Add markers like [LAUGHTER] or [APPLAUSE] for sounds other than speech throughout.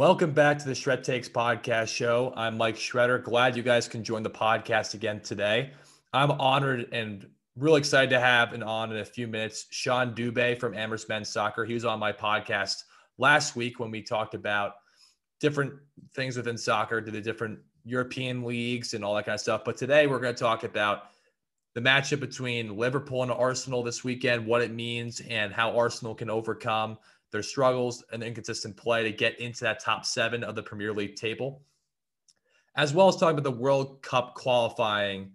Welcome back to the Shred Takes podcast show. I'm Mike Shredder. Glad you guys can join the podcast again today. I'm honored and really excited to have and on in a few minutes Sean Dubé from Amherst Men's Soccer. He was on my podcast last week when we talked about different things within soccer, to the different European leagues and all that kind of stuff. But today we're going to talk about the matchup between Liverpool and Arsenal this weekend, what it means, and how Arsenal can overcome their struggles and inconsistent play to get into that top seven of the Premier League table, as well as talking about the World Cup qualifying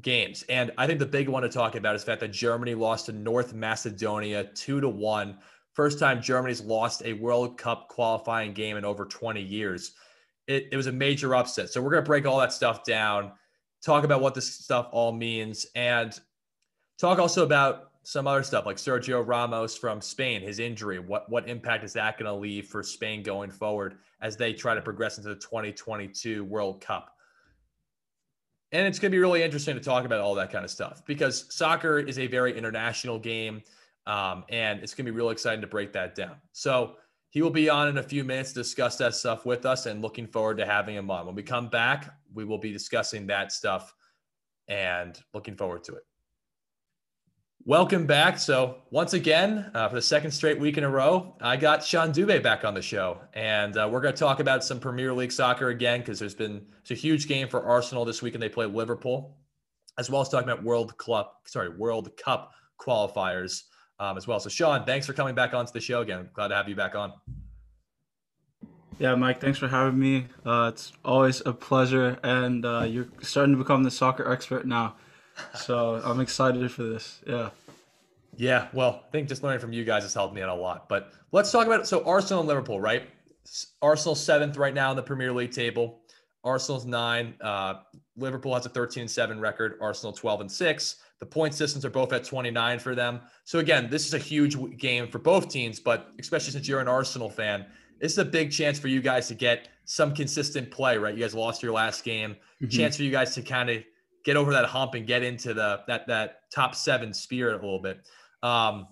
games. And I think the big one to talk about is the fact that Germany lost to North Macedonia two to one. First time Germany's lost a World Cup qualifying game in over 20 years. It, it was a major upset. So we're going to break all that stuff down, talk about what this stuff all means, and talk also about some other stuff like Sergio Ramos from Spain, his injury. What what impact is that going to leave for Spain going forward as they try to progress into the 2022 World Cup? And it's going to be really interesting to talk about all that kind of stuff because soccer is a very international game, um, and it's going to be really exciting to break that down. So he will be on in a few minutes to discuss that stuff with us, and looking forward to having him on. When we come back, we will be discussing that stuff, and looking forward to it. Welcome back. So once again, uh, for the second straight week in a row, I got Sean Dubé back on the show, and uh, we're going to talk about some Premier League soccer again because there's been it's a huge game for Arsenal this week, and they play Liverpool, as well as talking about World Club, sorry, World Cup qualifiers um, as well. So Sean, thanks for coming back onto the show again. Glad to have you back on. Yeah, Mike, thanks for having me. Uh, it's always a pleasure, and uh, you're starting to become the soccer expert now so I'm excited for this. Yeah. Yeah. Well, I think just learning from you guys has helped me out a lot. But let's talk about it. So Arsenal and Liverpool, right? Arsenal seventh right now in the Premier League table. Arsenal's nine. Uh, Liverpool has a 13 7 record. Arsenal 12 and six. The point systems are both at 29 for them. So again, this is a huge game for both teams, but especially since you're an Arsenal fan, this is a big chance for you guys to get some consistent play, right? You guys lost your last game. Mm-hmm. Chance for you guys to kind of get over that hump and get into the that that top seven spirit a little bit. Um,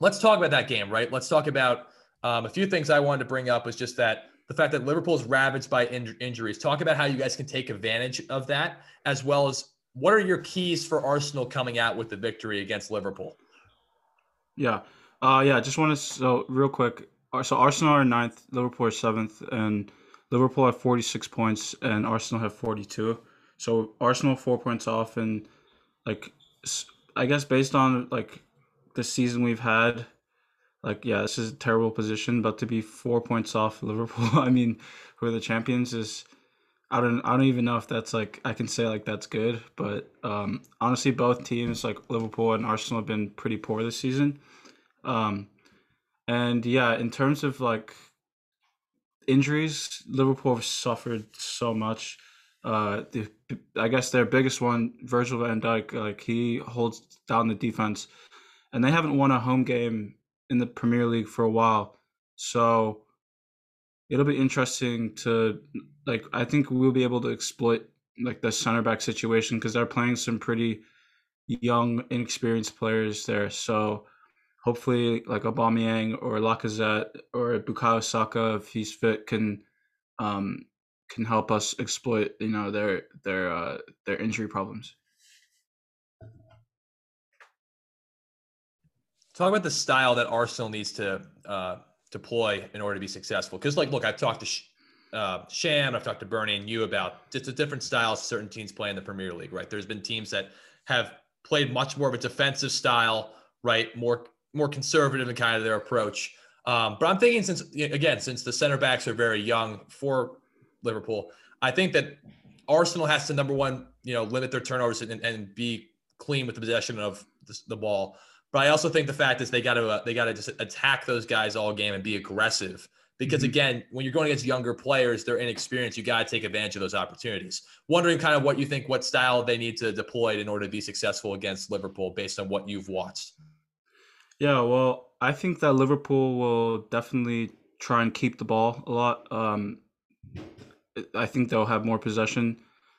let's talk about that game, right? Let's talk about um, a few things I wanted to bring up was just that the fact that Liverpool is ravaged by in- injuries. Talk about how you guys can take advantage of that, as well as what are your keys for Arsenal coming out with the victory against Liverpool. Yeah, uh, yeah. Just want to so real quick. So Arsenal are ninth, Liverpool are seventh, and Liverpool have forty six points, and Arsenal have forty two. So Arsenal four points off, and like I guess based on like the season we've had, like yeah, this is a terrible position. But to be four points off [LAUGHS] Liverpool, I mean, who are the champions is. I don't I don't even know if that's like I can say like that's good, but um, honestly, both teams like Liverpool and Arsenal have been pretty poor this season. Um, and yeah, in terms of like injuries, Liverpool have suffered so much uh, the I guess their biggest one, Virgil van Dijk, like he holds down the defense, and they haven't won a home game in the Premier League for a while. So it'll be interesting to like. I think we'll be able to exploit like the center back situation because they're playing some pretty young, inexperienced players there. So hopefully, like Aubameyang or Lacazette or Bukayo Saka, if he's fit, can um, can help us exploit you know their their uh, their injury problems. Talk about the style that Arsenal needs to uh, deploy in order to be successful. Because like, look, I've talked to Sh- uh, Sham, I've talked to Bernie and you about just the different styles certain teams play in the Premier League. Right? There's been teams that have played much more of a defensive style, right? More more conservative in kind of their approach. Um, but I'm thinking since again, since the center backs are very young for Liverpool. I think that Arsenal has to number one, you know, limit their turnovers and, and be clean with the possession of the, the, ball. But I also think the fact is they got to uh, they got to just attack those guys all game and be aggressive. Because mm-hmm. again, when you're going against younger players, they're inexperienced. You got to take advantage of those opportunities. Wondering kind of what you think, what style they need to deploy in order to be successful against Liverpool, based on what you've watched. Yeah, well, I think that Liverpool will definitely try and keep the ball a lot. Um, I think they'll have more possession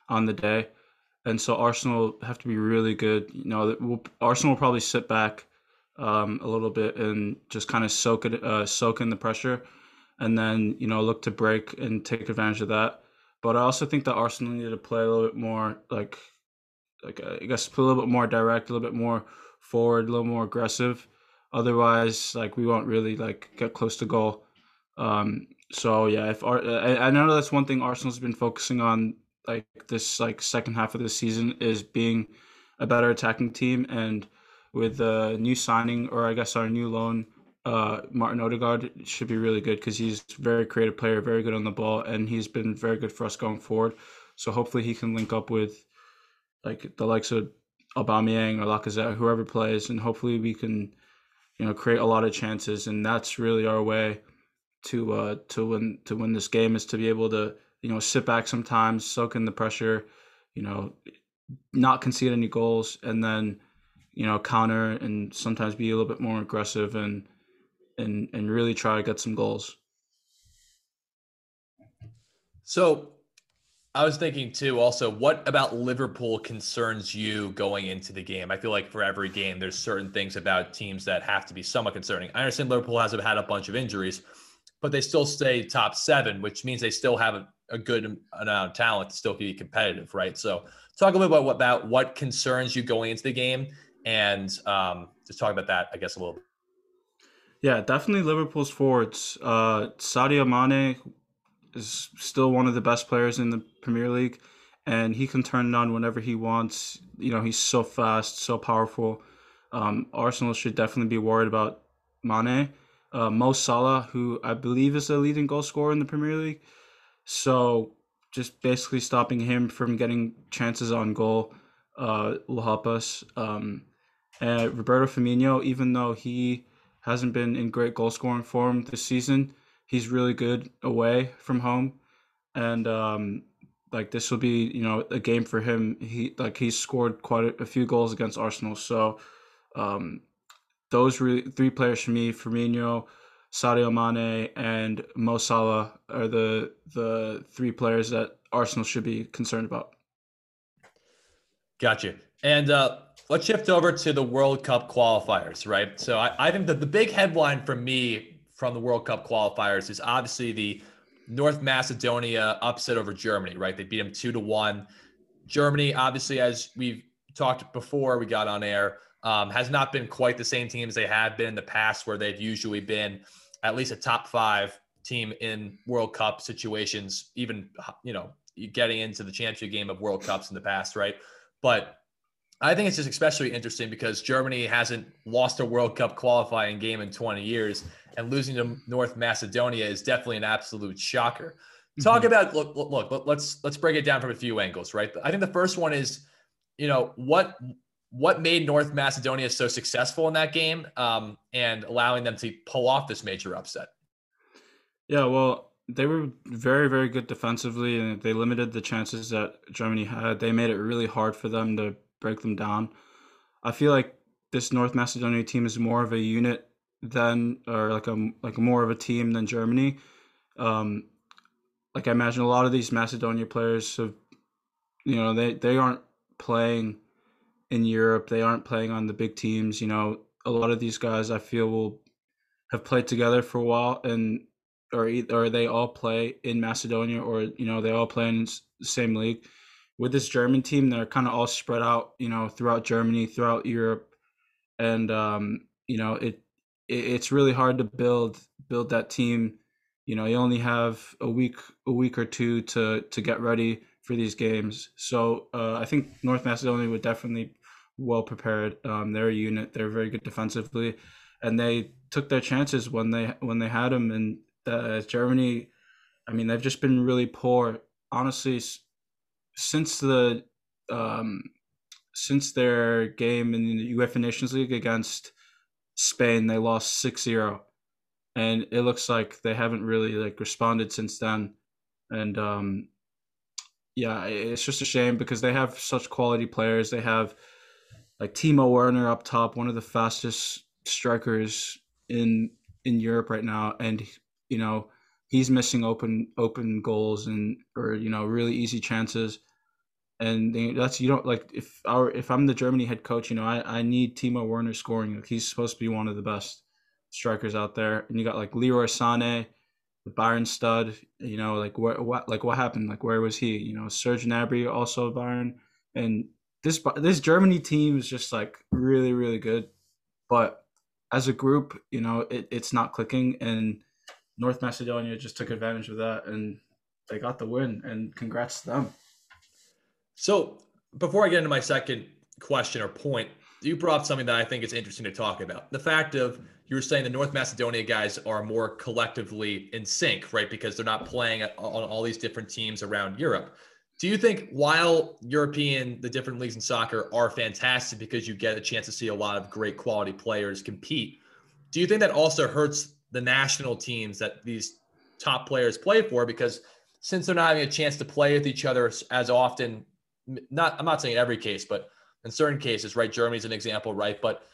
on the day, and so Arsenal have to be really good. You know, we'll, Arsenal will probably sit back um, a little bit and just kind of soak it, uh, soak in the pressure, and then you know look to break and take advantage of that. But I also think that Arsenal needed to play a little bit more like like uh, I guess play a little bit more direct, a little bit more forward, a little more aggressive. Otherwise, like we won't really like get close to goal. Um, so yeah, if Ar- I, I know that's one thing Arsenal's been focusing on like this like second half of the season is being a better attacking team and with the new signing or I guess our new loan uh, Martin Odegaard should be really good because he's very creative player, very good on the ball, and he's been very good for us going forward. So hopefully he can link up with like the likes of Aubameyang or Lacazette, whoever plays, and hopefully we can, you know, create a lot of chances. And that's really our way to uh, to win to win this game is to be able to you know sit back sometimes, soak in the pressure, you know, not concede any goals, and then you know counter and sometimes be a little bit more aggressive and and and really try to get some goals. So I was thinking too, also, what about Liverpool concerns you going into the game? I feel like for every game, there's certain things about teams that have to be somewhat concerning. I understand Liverpool has had a bunch of injuries, but they still stay top seven, which means they still have a, good amount of talent to still be competitive, right? So, talk a little bit about, about what concerns you going into the game and um, just talk about that, I guess, a little bit. Yeah, definitely Liverpool's forwards. Uh, Sadio Mane is still one of the best players in the Premier League, and he can turn it on whenever he wants. You know, he's so fast, so powerful. Um, Arsenal should definitely be worried about Mane. Uh, Mo Salah, who I believe is the leading goal scorer in the Premier League. So just basically stopping him from getting chances on goal uh, will help us. Um, and Roberto Firmino, even though he hasn't been in great goal scoring form this season. He's really good away from home, and um, like this will be you know a game for him. He like he's scored quite a, a few goals against Arsenal, so um, those three players for me: Firmino, Sadio Mane, and Mo Salah are the the three players that Arsenal should be concerned about. Gotcha. And uh, let's shift over to the World Cup qualifiers, right? So I, I think that the big headline for me from the World Cup qualifiers is obviously the North Macedonia upset over Germany, right? They beat them two to one. Germany, obviously, as we've talked before, we got on air, um, has not been quite the same team as they have been in the past, where they've usually been at least a top five team in World Cup situations, even you know getting into the championship game of World Cups in the past, right? But I think it's just especially interesting because Germany hasn't lost a World Cup qualifying game in 20 years, and losing to North Macedonia is definitely an absolute shocker. Talk mm-hmm. about look, look, look, let's let's break it down from a few angles, right? I think the first one is, you know, what what made North Macedonia so successful in that game, um, and allowing them to pull off this major upset. Yeah, well, they were very very good defensively, and they limited the chances that Germany had. They made it really hard for them to break them down. I feel like this North Macedonia team is more of a unit than, or like a like more of a team than Germany. Um, like I imagine a lot of these Macedonia players have, you know, they they aren't playing in Europe. They aren't playing on the big teams. You know, a lot of these guys I feel will have played together for a while and or or they all play in Macedonia or you know they all play in the same league with this German team, they're kind of all spread out, you know, throughout Germany, throughout Europe, and um, you know, it, it it's really hard to build build that team. You know, you only have a week a week or two to to get ready for these games. So uh, I think North Macedonia would definitely well prepared. Um, they're a unit. They're very good defensively, and they took their chances when they when they had them. And uh, Germany, I mean, they've just been really poor. Honestly, since the um, since their game in the UEFA Nations League against Spain, they lost 6-0. and it looks like they haven't really like responded since then. And um, yeah, it's just a shame because they have such quality players. They have like Timo Werner up top, one of the fastest strikers in in Europe right now, and you know he's missing open open goals and or you know really easy chances and that's you don't like if our if I'm the Germany head coach, you know, I, I need Timo Werner scoring. Like he's supposed to be one of the best strikers out there. And you got like Leroy Sané, the Bayern stud. You know, like what what like what happened? Like where was he? You know, Serge Gnabry also Bayern, and this this Germany team is just like really really good, but as a group, you know, it, it's not clicking, and North Macedonia just took advantage of that, and they got the win. And congrats to them. So before I get into my second question or point, you brought up something that I think is interesting to talk about. The fact of you were saying the North Macedonia guys are more collectively in sync, right? Because they're not playing on all these different teams around Europe. Do you think while European, the different leagues in soccer are fantastic because you get a chance to see a lot of great quality players compete, do you think that also hurts the national teams that these top players play for? Because since they're not having a chance to play with each other as often, not I'm not saying in every case, but in certain cases, right? Germany's an example, right? But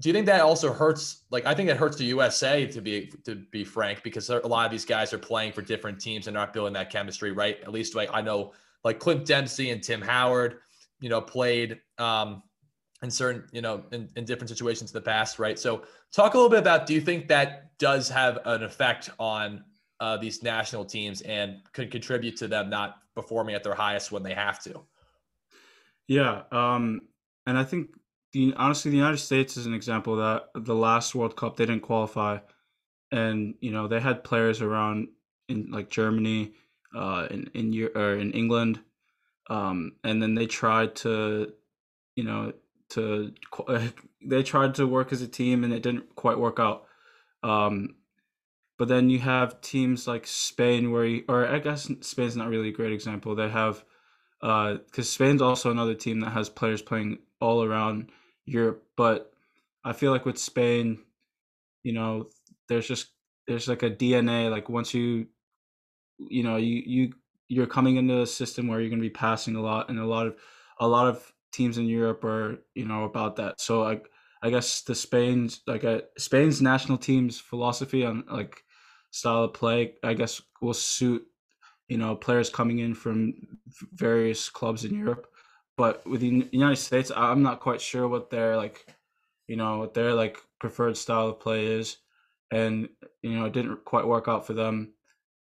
do you think that also hurts? Like, I think it hurts the USA to be to be frank, because a lot of these guys are playing for different teams and not building that chemistry, right? At least like I know, like Clint Dempsey and Tim Howard, you know, played um, in certain, you know, in, in different situations in the past, right? So, talk a little bit about. Do you think that does have an effect on uh, these national teams and could contribute to them not performing at their highest when they have to? Yeah, um, and I think the honestly, the United States is an example that the last World Cup they didn't qualify, and you know they had players around in like Germany, uh, in in or in England, um, and then they tried to, you know, to [LAUGHS] they tried to work as a team and it didn't quite work out. Um, but then you have teams like Spain, where you, or I guess Spain's not really a great example. They have because uh, Spain's also another team that has players playing all around Europe. But I feel like with Spain, you know, there's just there's like a DNA. Like once you, you know, you you you're coming into a system where you're going to be passing a lot, and a lot of a lot of teams in Europe are you know about that. So I I guess the Spain's like a Spain's national team's philosophy on like style of play, I guess will suit you know players coming in from various clubs in Europe. But with the United States, I'm not quite sure what their like, you know, what their like preferred style of play is, and you know, it didn't quite work out for them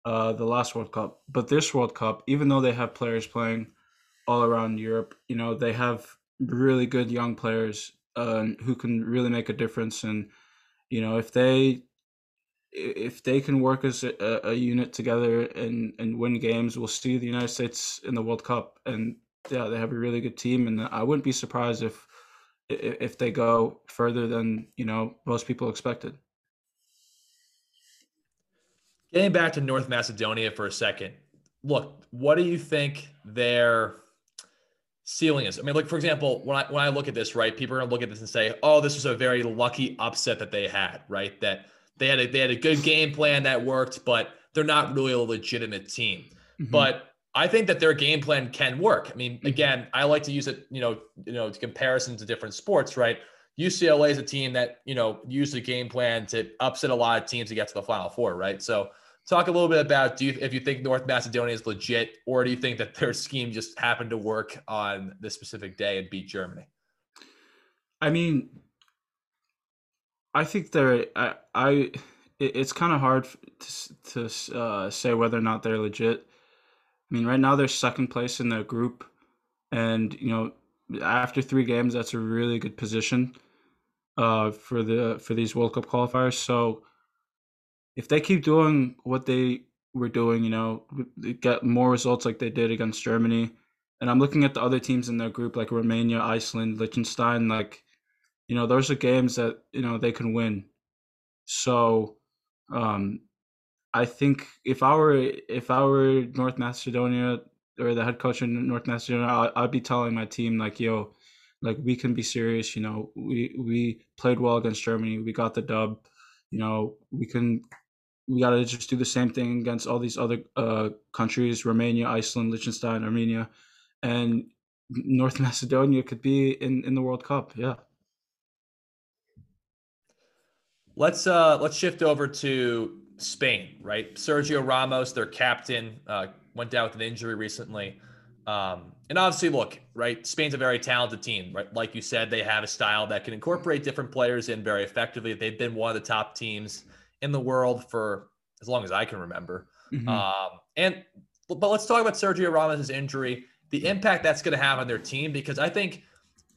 uh, the last World Cup. But this World Cup, even though they have players playing all around Europe, you know, they have really good young players uh, who can really make a difference. And you know, if they if they can work as a, a, unit together and, and win games, we'll see the United States in the World Cup. And yeah, they have a really good team, and I wouldn't be surprised if if they go further than you know most people expected. Getting back to North Macedonia for a second, look, what do you think their ceiling is? I mean, like for example, when I when I look at this, right, people are gonna look at this and say, "Oh, this was a very lucky upset that they had," right? That they had a they had a good game plan that worked, but they're not really a legitimate team. Mm-hmm. But I think that their game plan can work. I mean, mm-hmm. again, I like to use it, you know, you know, to comparison to different sports, right? UCLA is a team that you know used the game plan to upset a lot of teams to get to the Final Four, right? So, talk a little bit about do you if you think North Macedonia is legit, or do you think that their scheme just happened to work on this specific day and beat Germany? I mean, I think they're I, I it's kind of hard to, to uh, say whether or not they're legit. I mean, right now they're second place in their group, and you know, after three games, that's a really good position uh, for the for these World Cup qualifiers. So, if they keep doing what they were doing, you know, get more results like they did against Germany, and I'm looking at the other teams in their group like Romania, Iceland, Liechtenstein, like you know, those are games that you know they can win. So, um, I think if I were if I were North Macedonia or the head coach in North Macedonia, I'd, I'd be telling my team like, "Yo, like we can be serious. You know, we we played well against Germany. We got the dub. You know, we can we got to just do the same thing against all these other uh, countries Romania, Iceland, Liechtenstein, Armenia, and North [LAUGHS] Macedonia could be in, in the World Cup. Yeah. Let's uh let's shift over to Spain, right? Sergio Ramos, their captain, uh, went down with an injury recently. Um, and obviously, look, right? Spain's a very talented team, right? Like you said, they have a style that can incorporate different players in very effectively. They've been one of the top teams in the world for as long as I can remember. Mm-hmm. Um, and but let's talk about Sergio Ramos' injury, the impact that's going to have on their team, because I think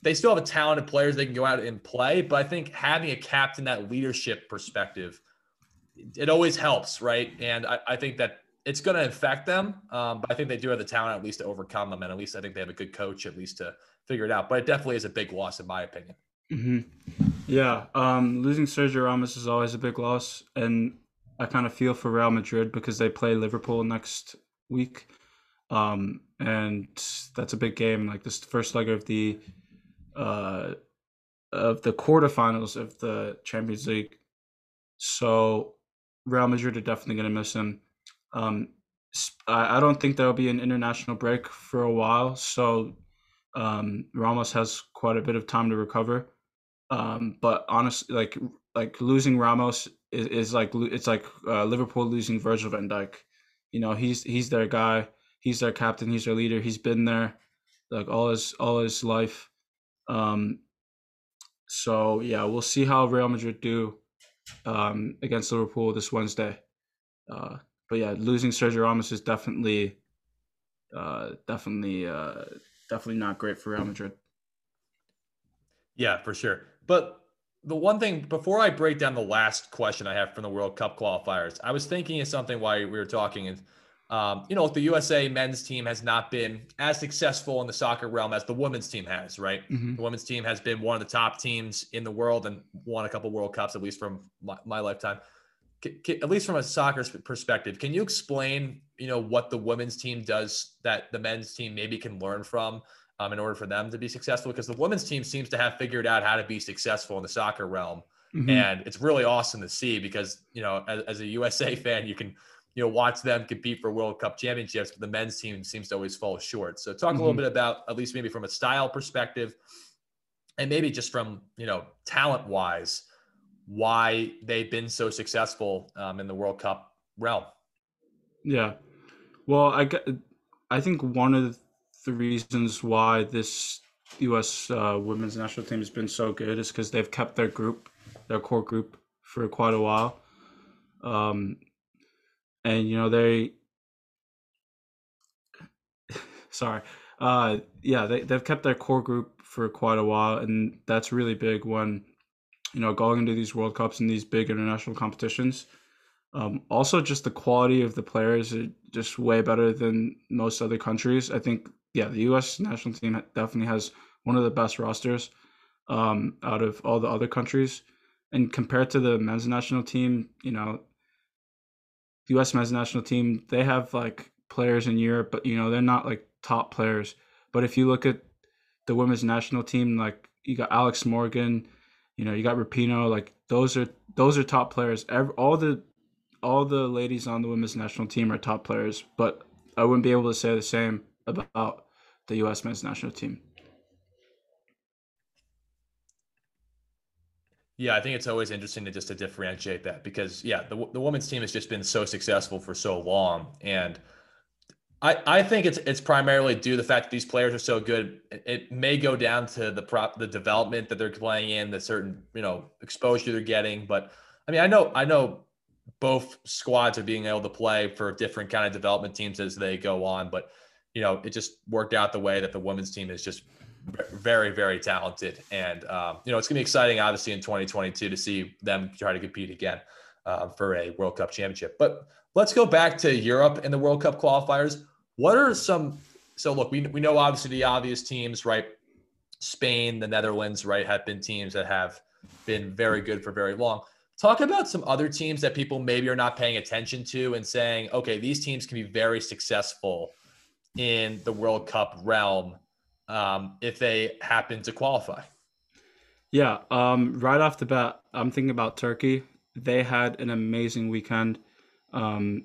they still have a talented players they can go out and play. But I think having a captain, that leadership perspective, it always helps, right? And I, I think that it's going to affect them. Um, but I think they do have the talent at least to overcome them. And at least I think they have a good coach at least to figure it out. But it definitely is a big loss, in my opinion. Mm-hmm. Yeah. Um, losing Sergio Ramos is always a big loss. And I kind of feel for Real Madrid because they play Liverpool next week. Um, and that's a big game. Like this first leg of the uh, of the quarterfinals of the Champions League. So Real Madrid are definitely going to miss him. Um, I, don't think there'll be an international break for a while. So um, Ramos has quite a bit of time to recover. Um, but honestly, like like losing Ramos is, is like it's like uh, Liverpool losing Virgil van Dijk. You know, he's he's their guy. He's their captain. He's their leader. He's been there like all his all his life. Um, so yeah, we'll see how Real Madrid do um, against Liverpool this Wednesday. Uh, but yeah, losing Sergio Ramos is definitely, uh, definitely, uh, definitely not great for Real Madrid. Yeah, for sure. But the one thing before I break down the last question I have from the World Cup qualifiers, I was thinking of something while we were talking, and um, you know, the USA men's team has not been as successful in the soccer realm as the women's team has, right? Mm-hmm. The women's team has been one of the top teams in the world and won a couple World Cups, at least from my, my lifetime. At least from a soccer perspective, can you explain, you know, what the women's team does that the men's team maybe can learn from um, in order for them to be successful? Because the women's team seems to have figured out how to be successful in the soccer realm. Mm-hmm. And it's really awesome to see because, you know, as, as a USA [LAUGHS] fan, you can – you know, watch them compete for World Cup championships, but the men's team seems to always fall short. So talk mm-hmm. a little mm-hmm. bit about at least maybe from a style perspective and maybe just from, you know, talent wise, why they've been so successful um, in the World Cup realm. Yeah. Well, I, I think one of the reasons why this U.S. Uh, women's national team has been so good is because they've kept their group, their core group, for quite a while. Um, and you know they [LAUGHS] sorry uh yeah they, they've kept their core group for quite a while and that's really big when you know going into these world cups and these big international competitions um, also just the quality of the players is just way better than most other countries i think yeah the us national team definitely has one of the best rosters um, out of all the other countries and compared to the men's national team you know the U.S. men's national team, they have like players in Europe, but you know they're not like top players. But if you look at the women's national team, like you got Alex Morgan, you know you got Rapinoe, like those are those are top players. Every, all the all the ladies on the women's national team are top players, but I wouldn't be able to say the same about the U.S. men's national team. Yeah, I think it's always interesting to just to differentiate that because yeah, the the women's team has just been so successful for so long, and I I think it's it's primarily due to the fact that these players are so good. It, may go down to the prop the development that they're playing in, the certain you know exposure they're getting, but I mean I know I know both squads are being able to play for different kind of development teams as they go on, but you know it just worked out the way that the women's team is just very, very talented. And, um, you know, it's to be exciting, obviously, in 2022 to see them try to compete again uh, for a World Cup championship. But let's go back to Europe and the World Cup qualifiers. What are some, so look, we, we know obviously the obvious teams, right? Spain, the Netherlands, right, have been teams that have been very good for very long. Talk about some other teams that people maybe are not paying attention to and saying, okay, these teams can be very successful in the World Cup realm um, if they happen to qualify. Yeah, um, right off the bat, I'm thinking about Turkey. They had an amazing weekend. Um,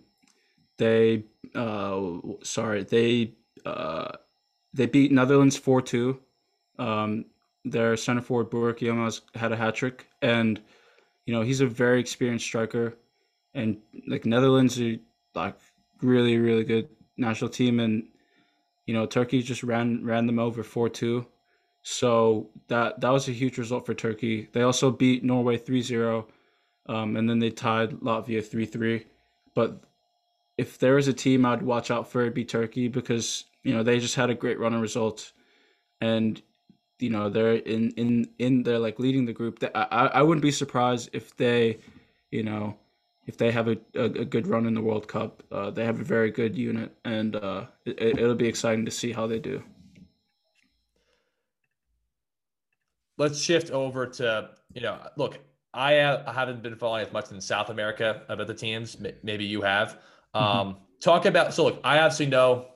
they, uh, sorry, they uh, they beat Netherlands four two. Um, their center forward Burak Yilmaz had a hat trick, and you know he's a very experienced striker, and like Netherlands are like really really good national team, and you know, Turkey just ran ran them over four two. So that that was a huge result for Turkey. They also beat Norway 3-0, um, and then they tied Latvia 3-3. but if there is a team I'd watch out for, it'd be Turkey because you know they just had a great run of results, and you know they're in in in they're like leading the group. I I wouldn't be surprised if they, you know, if they have a, a, a good run in the World Cup. Uh, they have a very good unit, and uh, it, it'll be exciting to see how they do. Let's shift over to you know look. I, uh, I haven't been following as much in South America about the teams. Maybe you have. Mm-hmm. Um, talk about so look. I obviously know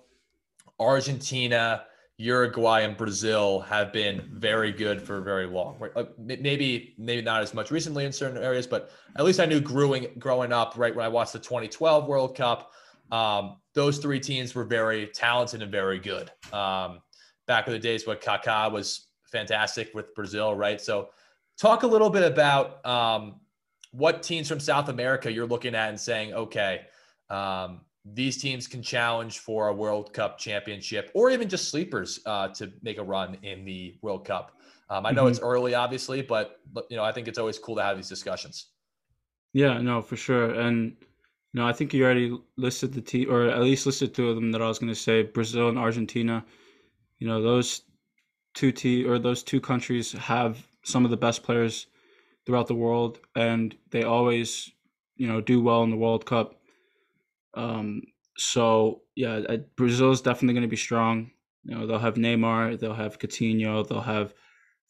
Argentina Uruguay and Brazil have been very good for very long. Right? Maybe maybe not as much recently in certain areas, but at least I knew growing growing up. Right when I watched the 2012 World Cup, um, those three teams were very talented and very good. Um, back in the days when Kaká was fantastic with Brazil, right? So, talk a little bit about um, what teams from South America you're looking at and saying, okay. Um, these teams can challenge for a World Cup championship or even just sleepers uh, to make a run in the World Cup. Um, I know mm-hmm. it's early, obviously, but you know I think it's always cool to have these discussions. Yeah, no, for sure, and you know I think you already listed the team, or at least listed two of them that I was going to say: Brazil and Argentina. You know those two t or those two countries have some of the best players throughout the world, and they always you know do well in the World Cup. Um, so yeah, Brazil is definitely going to be strong. You know, they'll have Neymar, they'll have Coutinho, they'll have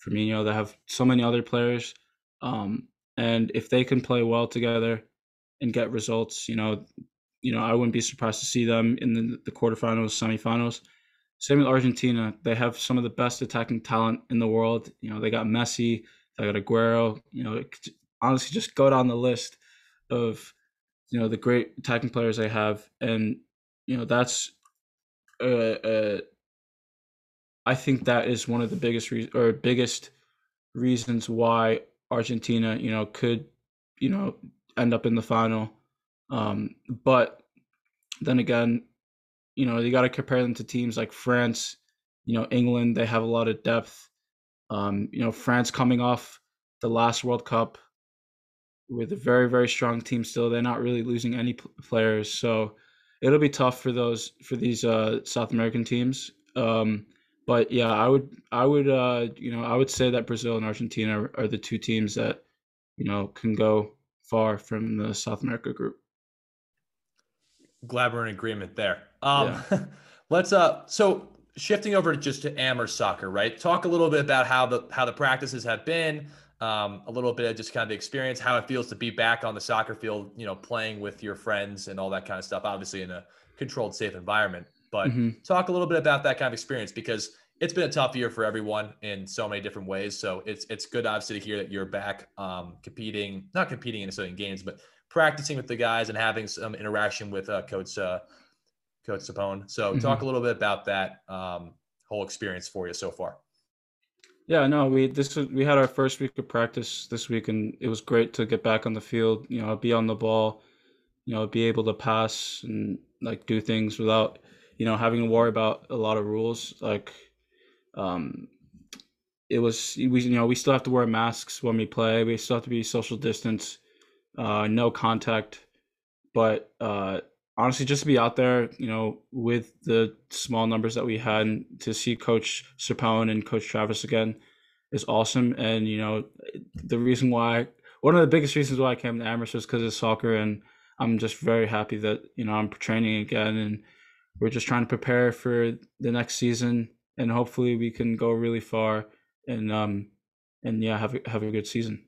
Firmino, they'll have so many other players. Um, and if they can play well together and get results, you know, you know, I wouldn't be surprised to see them in the, the quarterfinals, semifinals. Same with Argentina. They have some of the best attacking talent in the world. You know, they got Messi, they got Aguero. You know, honestly, just go down the list of you know the great attacking players they have, and you know that's uh, uh I think that is one of the biggest re- or biggest reasons why Argentina, you know, could you know end up in the final. Um, but then again, you know, you got to compare them to teams like France, you know, England. They have a lot of depth. Um, you know, France coming off the last World Cup, with a very very strong team still. They're not really losing any players, so it'll be tough for those for these uh, South American teams. Um, but yeah, I would I would uh, you know I would say that Brazil and Argentina are, are the two teams that you know can go far from the South America group. Glad we're in agreement there. Um, yeah. [LAUGHS] let's uh so shifting over just to Amherst soccer, right? Talk a little bit about how the how the practices have been um, a little bit of just kind of the experience, how it feels to be back on the soccer field, you know, playing with your friends and all that kind of stuff, obviously in a controlled, safe environment. But mm-hmm. talk a little bit about that kind of experience because it's been a tough year for everyone in so many different ways. So it's it's good obviously to hear that you're back um, competing, not competing in a certain games, but practicing with the guys and having some interaction with uh, Coach uh, Coach Serpone. So mm-hmm. talk a little bit about that um, whole experience for you so far. Yeah, no, we this we had our first week of practice this week, and it was great to get back on the field. You know, be on the ball, you know, be able to pass and like do things without, you know, having to worry about a lot of rules. Like, um, it was we you know we still have to wear masks when we play. We still have to be social distance, uh, no contact, but uh, honestly, just to be out there, you know, with the small numbers that we had, to see Coach Serpone and Coach Travis again is awesome. And you know, the reason why, one of the biggest reasons why I came to Amherst was because of soccer, and I'm just very happy that you know I'm training again, and we're just trying to prepare for the next season, and hopefully we can go really far, and um, and yeah, have have a good season.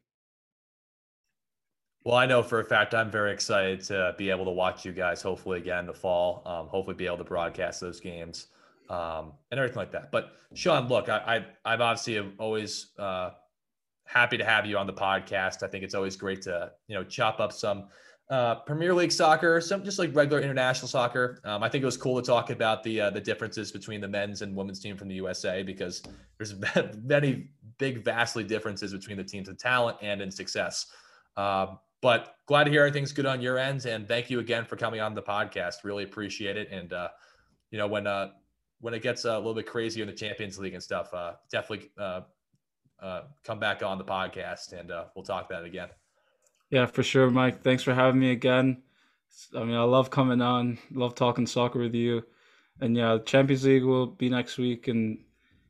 Well, I know for a fact I'm very excited to be able to watch you guys hopefully again in the fall. Um, hopefully be able to broadcast those games um, and everything like that. But Sean, look, I, I am obviously always uh, happy to have you on the podcast. I think it's always great to you know chop up some uh, Premier League soccer, some just like regular international soccer. Um, I think it was cool to talk about the uh, the differences between the men's and women's team from the USA because there's [LAUGHS] many big, vastly differences between the teams in talent and in success. Um, but glad to hear everything's good on your ends, and thank you again for coming on the podcast. Really appreciate it. And uh, you know, when uh, when it gets a little bit crazier in the Champions League and stuff, uh, definitely uh, uh, come back on the podcast, and uh, we'll talk it again. Yeah, for sure, Mike. Thanks for having me again. I mean, I love coming on, love talking soccer with you, and yeah, Champions League will be next week, and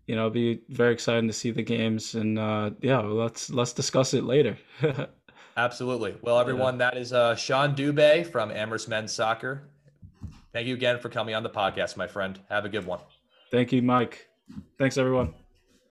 you know, be very exciting to see the games, and uh, yeah, let's let's discuss it later. [LAUGHS] Absolutely. Well, everyone, yeah. that is uh, Sean Dubé from Amherst Men's Soccer. Thank you again for coming on the podcast, my friend. Have a good one. Thank you, Mike. Thanks, everyone.